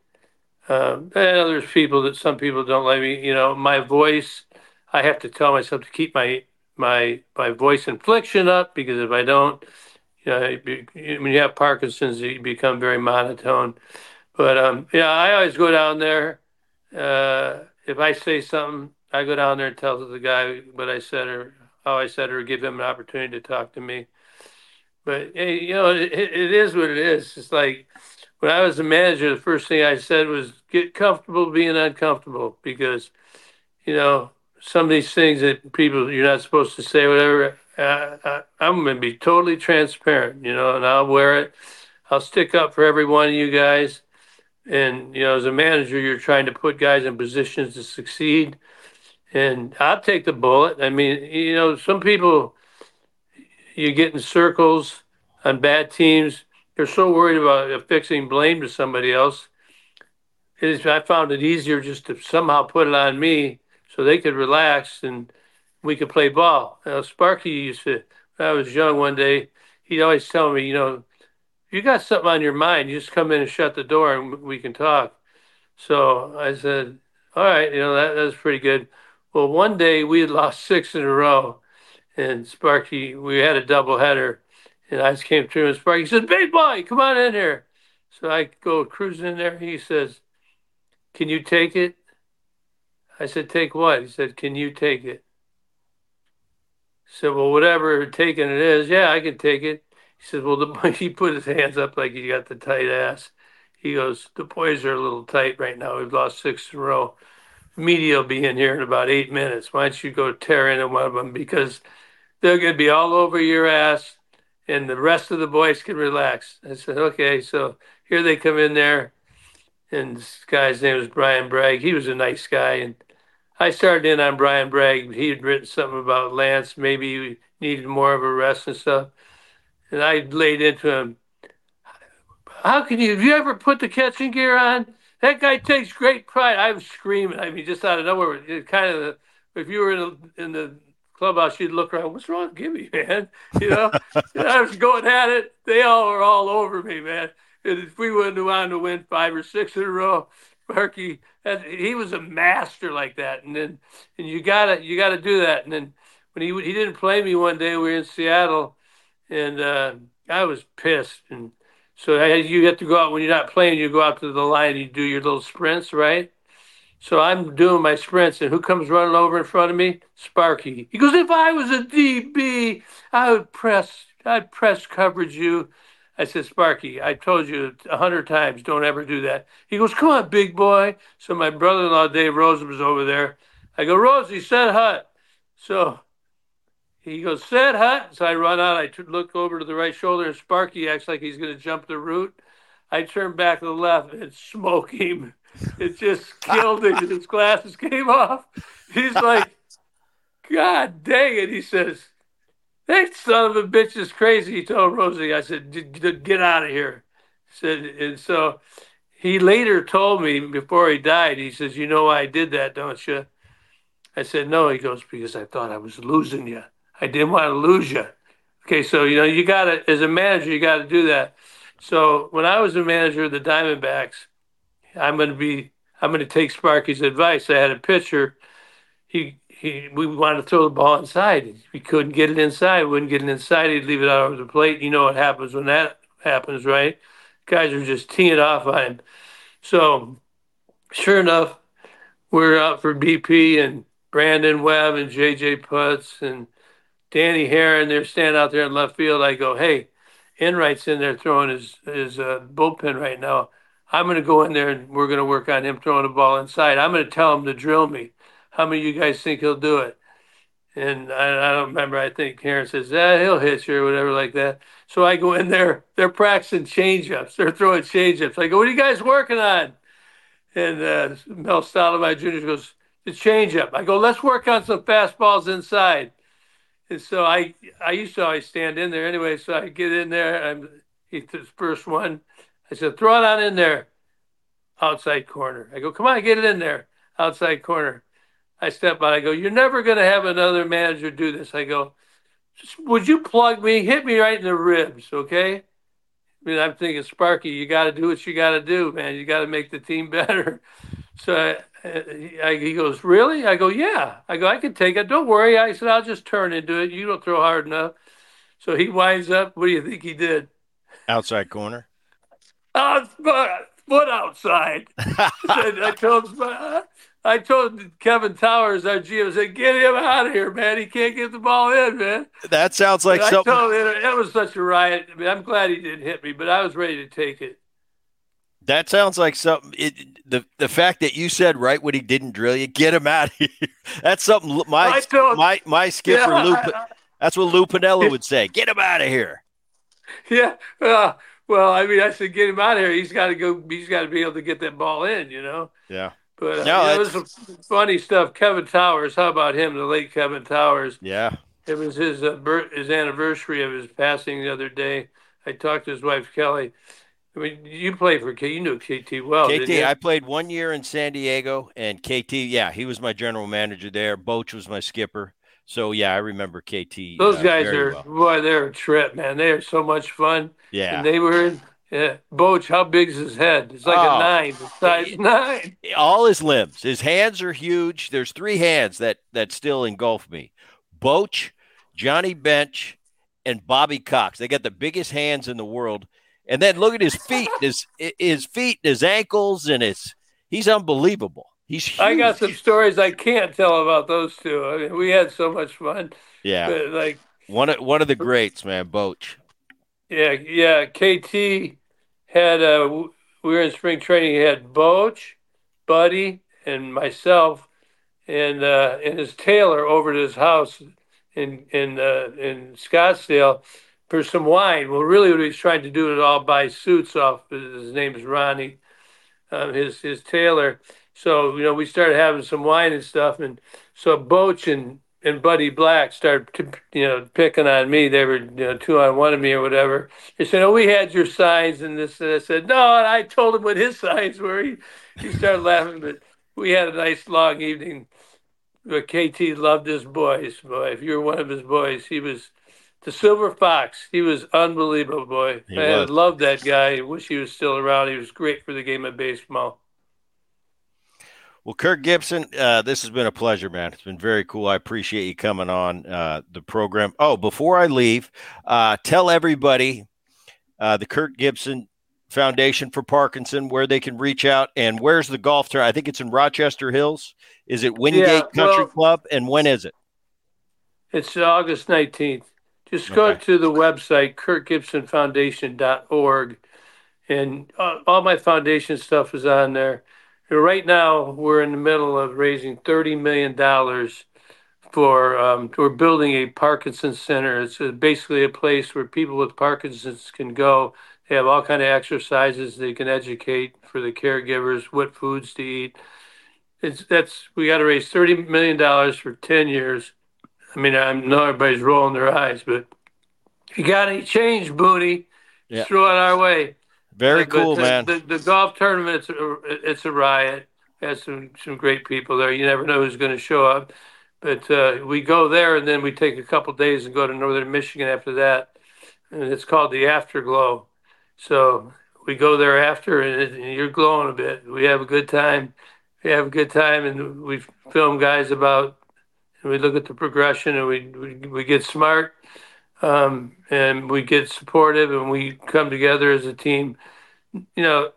Um, and there's people that some people don't like me. You know, my voice. I have to tell myself to keep my my my voice inflection up because if I don't, you know, when you have Parkinson's, you become very monotone. But um, yeah, I always go down there. Uh, if I say something, I go down there and tell the guy what I said or how I said it, or give him an opportunity to talk to me. But you know, it, it is what it is. It's like when I was a manager, the first thing I said was get comfortable being uncomfortable because, you know, some of these things that people you're not supposed to say, whatever. Uh, I, I'm going to be totally transparent, you know, and I'll wear it. I'll stick up for every one of you guys. And you know, as a manager, you're trying to put guys in positions to succeed. And I'll take the bullet. I mean, you know, some people you get in circles on bad teams. They're so worried about affixing blame to somebody else. I found it easier just to somehow put it on me so they could relax and we could play ball. Now, Sparky used to, when I was young one day, he'd always tell me, you know, if you got something on your mind, you just come in and shut the door and we can talk. So I said, all right, you know, that, that's pretty good. Well, one day we had lost six in a row and Sparky, we had a double header and I just came through and Sparky said, big boy, come on in here. So I go cruising in there. He says, can you take it? I said, take what? He said, can you take it? I said, well, whatever taking it is, yeah, I can take it. He said, well, the, he put his hands up like he got the tight ass. He goes, the boys are a little tight right now. We've lost six in a row. Media will be in here in about eight minutes. Why don't you go tear into one of them? Because they're going to be all over your ass and the rest of the boys can relax. I said, okay. So here they come in there. And this guy's name was Brian Bragg. He was a nice guy. And I started in on Brian Bragg. He had written something about Lance. Maybe he needed more of a rest and stuff. And I laid into him. How can you? Have you ever put the catching gear on? That guy takes great pride. I was screaming. I mean, just out of nowhere. It kind of, if you were in, the, in the clubhouse, you'd look around. What's wrong with Gibby, man? You know, I was going at it. They all were all over me, man. And if we wouldn't have wanted to win five or six in a row, Marky, he was a master like that. And then, and you gotta, you gotta do that. And then when he he didn't play me one day, we were in Seattle, and uh, I was pissed. And so I, you have to go out when you're not playing. You go out to the line, and you do your little sprints, right? So I'm doing my sprints, and who comes running over in front of me? Sparky. He goes, "If I was a DB, I would press, I'd press coverage you." I said, Sparky, I told you a hundred times, don't ever do that. He goes, come on, big boy. So my brother-in-law, Dave Rosen, was over there. I go, Rosie, set hut. So he goes, set hut. So I run out. I t- look over to the right shoulder, and Sparky acts like he's going to jump the route. I turn back to the left and smoke him. It just killed him. His glasses came off. He's like, God dang it. He says, that son of a bitch is crazy. He told Rosie, I said, get out of here. said, and so he later told me before he died, he says, you know why I did that, don't you? I said, no. He goes, because I thought I was losing you. I didn't want to lose you. Okay, so, you know, you got to, as a manager, you got to do that. So when I was a manager of the Diamondbacks, I'm going to be, I'm going to take Sparky's advice. I had a pitcher. He he we wanted to throw the ball inside. We couldn't get it inside. We wouldn't get it inside. He'd leave it out over the plate. You know what happens when that happens, right? Guys are just teeing it off on him. So, sure enough, we're out for BP and Brandon Webb and JJ Putz and Danny Haren. They're standing out there in left field. I go, hey, Enright's in there throwing his his uh, bullpen right now. I'm going to go in there and we're going to work on him throwing the ball inside. I'm going to tell him to drill me. How many of you guys think he'll do it? And I, I don't remember. I think Haren says, "Yeah, he'll hit you or whatever like that." So I go in there. They're practicing changeups. They're throwing changeups. I go, "What are you guys working on?" And uh, Mel Stottlemyre Jr. goes, "The changeup." I go, "Let's work on some fastballs inside." And so I I used to always stand in there anyway. So I get in there. I'm he the first one. I said, "Throw it on in there." Outside corner. I go, "Come on, get it in there." Outside corner. I step out. I go, "You're never going to have another manager do this." I go, "Would you plug me? Hit me right in the ribs, okay?" I mean, I'm thinking, Sparky, you got to do what you got to do, man. You got to make the team better. So I, I, he goes, really? I go, yeah. I go, I can take it. Don't worry. I said, I'll just turn into it. You don't throw hard enough. So he winds up. What do you think he did? Outside corner. Uh, foot outside. I told I told Kevin Towers, our GM, said, get him out of here, man. He can't get the ball in, man. That sounds like and something. I told him, it was such a riot. I mean, I'm glad he didn't hit me, but I was ready to take it. That sounds like something. It, the the fact that you said right when he didn't drill you, get him out of here. That's something. My told, my my skipper yeah, Lou. I, that's what Lou Piniella would say. Get him out of here. Yeah. Uh, well, I mean, I said get him out of here. He's got to go. He's got to be able to get that ball in. You know. Yeah. But uh, no, it was funny stuff. Kevin Towers. How about him? The late Kevin Towers. Yeah. It was his uh, his anniversary of his passing the other day. I talked to his wife Kelly. I mean, you played for KT. You knew KT well. KT, I played one year in San Diego, and KT, yeah, he was my general manager there. Boch was my skipper. So yeah, I remember KT. Those uh, guys are well. boy, they're a trip, man. They are so much fun. Yeah, and they were. Yeah, Boch, how big is his head? It's like oh, a nine, size nine. All his limbs, his hands are huge. There's three hands that that still engulf me: Boch, Johnny Bench, and Bobby Cox. They got the biggest hands in the world and then look at his feet, his his feet, his ankles, and his he's unbelievable. He's huge. I got some stories I can't tell about those two. I mean, we had so much fun. Yeah, but like one of one of the greats, man, Boch. Yeah, yeah. KT had uh, we were in spring training. He had Boch, Buddy, and myself, and uh, and his tailor over at his house in in uh, in Scottsdale for some wine. Well, really, what he's trying to do is all buy suits off. His name is Ronnie, uh, his his tailor. So you know, we started having some wine and stuff, and so Boch and and Buddy Black started, you know, picking on me. They were, you know, two on one of me or whatever. They said, "Oh, we had your signs," and this. And I said, "No," and I told him what his signs were. He he started laughing, but we had a nice long evening. But KT loved his boys. Boy, if you were one of his boys, he was the Silver Fox. He was unbelievable, boy. He I was. loved that guy. Wish he was still around. He was great for the game of baseball. Well, Kirk Gibson, uh, this has been a pleasure, man. It's been very cool. I appreciate you coming on uh, the program. Oh, before I leave, uh, tell everybody uh, the Kirk Gibson Foundation for Parkinson where they can reach out and where's the golf tour? I think it's in Rochester Hills. Is it Wyndgate yeah, Country well, Club? And when is it? It's August 19th. Just go to the website, kirkgibsonfoundation.org, and uh, all my foundation stuff is on there. Right now, we're in the middle of raising $30 million for, um, we're building a Parkinson's Center. It's basically a place where people with Parkinson's can go. They have all kind of exercises. They can educate for the caregivers what foods to eat. It's that's we got to raise thirty million dollars for ten years I mean, I know everybody's rolling their eyes, but if you got any change, Booney, yeah. throw it our way. Very cool, the, man. The, the, golf tournament, it's a, it's a riot. Has some some great people there. You never know who's going to show up, but uh, we go there and then we take a couple days and go to northern Michigan after that, and it's called the Afterglow. So we go there after, and, it, and you're glowing a bit. We have a good time. We have a good time, and we film guys about and we look at the progression and we, we, we get smart um, and we get supportive and we come together as a team. You know,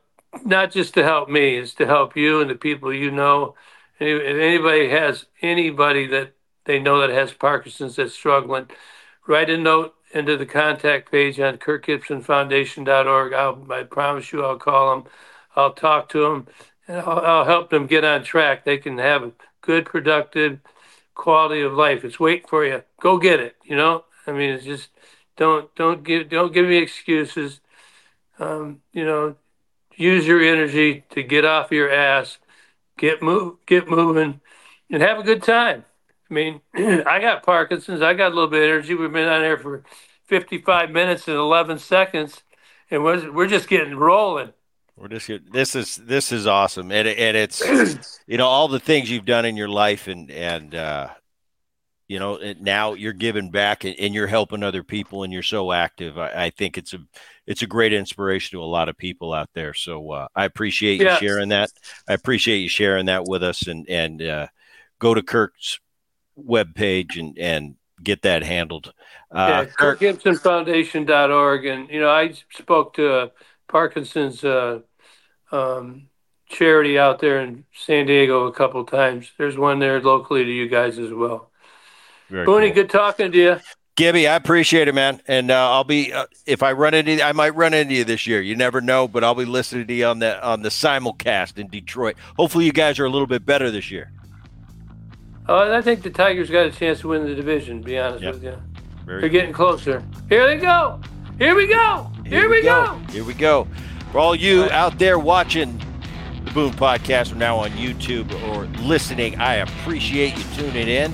not just to help me, it's to help you and the people you know. If anybody has anybody that they know that has Parkinson's that's struggling, write a note into the contact page on kirkgibsonfoundation.org. I'll, I promise you, I'll call them, I'll talk to them, and I'll, I'll help them get on track. They can have a good, productive quality of life. It's waiting for you. Go get it. You know, I mean, it's just don't don't give don't give me excuses. Um, you know, use your energy to get off your ass, get move, get moving, and have a good time. I mean, I got Parkinson's. I got a little bit of energy. We've been on here for 55 minutes and 11 seconds, and we're, we're just getting rolling. We're just this is this is awesome, and and it's you know all the things you've done in your life, and and uh, you know now you're giving back and, you're helping other people, and you're so active. I, I, think it's a it's a great inspiration to a lot of people out there. So uh, I appreciate you sharing that. I appreciate you sharing that with us, and and uh, go to Kirk's webpage and and get that handled. Uh, yeah, KirkGibsonFoundation.org, and you know I spoke to Parkinson's uh, um, charity out there in San Diego a couple times. There's one there locally to you guys as well. Very Booney, cool. good talking to you. Gibby, I appreciate it, man. And uh, I'll be uh, if I run into I might run into you this year. You never know, but I'll be listening to you on the on the simulcast in Detroit. Hopefully, you guys are a little bit better this year. Oh, I think the Tigers got a chance to win the division. To be honest yep. with you, Very they're cool. getting closer. Here they go. Here we go. Here, Here we, go. go. Here we go. For all you right. out there watching the Boom Podcast from now on YouTube or listening, I appreciate you tuning in,